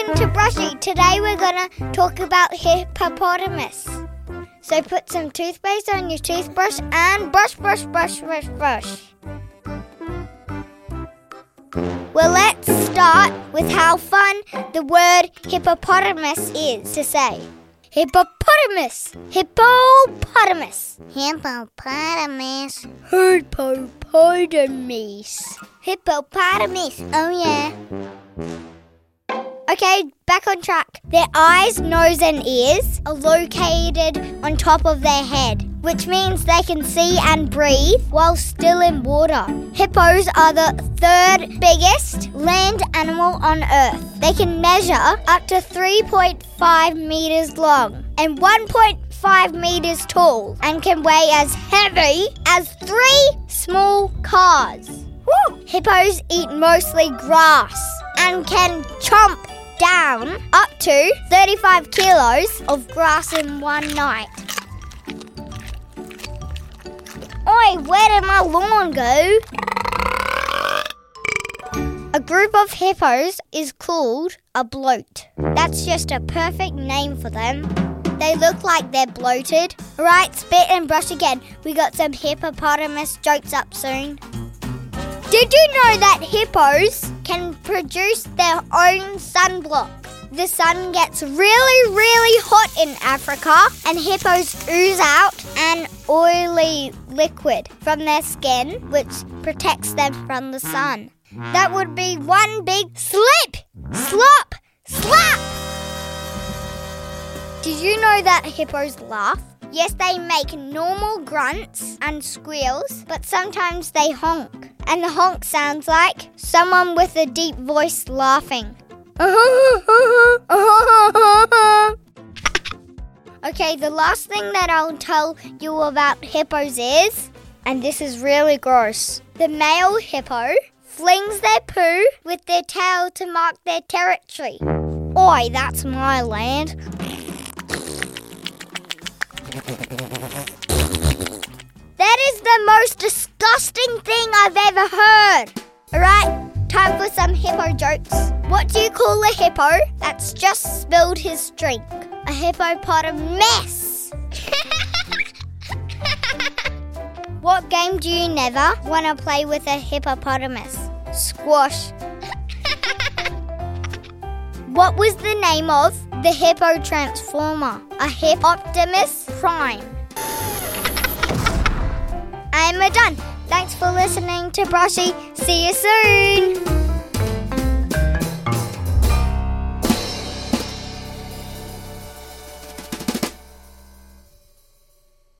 Welcome to Brushy. Today we're gonna talk about hippopotamus. So put some toothpaste on your toothbrush and brush, brush, brush, brush, brush. Well, let's start with how fun the word hippopotamus is to say. Hippopotamus, hippopotamus, hippopotamus, hippopotamus, hippopotamus. Oh yeah. Okay, back on track. Their eyes, nose, and ears are located on top of their head, which means they can see and breathe while still in water. Hippos are the third biggest land animal on Earth. They can measure up to 3.5 meters long and 1.5 meters tall and can weigh as heavy as three small cars. Woo! Hippos eat mostly grass and can chomp down up to 35 kilos of grass in one night. Oi, where did my lawn go? A group of hippos is called a bloat. That's just a perfect name for them. They look like they're bloated. Right, spit and brush again. We got some hippopotamus jokes up soon. Did you know that hippos can produce their own sunblock? The sun gets really, really hot in Africa, and hippos ooze out an oily liquid from their skin, which protects them from the sun. That would be one big slip, slop, slap. Did you know that hippos laugh? Yes, they make normal grunts and squeals, but sometimes they honk. And the honk sounds like someone with a deep voice laughing. okay, the last thing that I'll tell you about hippos is, and this is really gross, the male hippo flings their poo with their tail to mark their territory. Oi, that's my land. Heard. Alright, time for some hippo jokes. What do you call a hippo that's just spilled his drink? A hippopotamus. what game do you never want to play with a hippopotamus? Squash. what was the name of the hippo transformer? A Hippoptimus Prime. I'm done. Thanks for listening to Brushy. See you soon.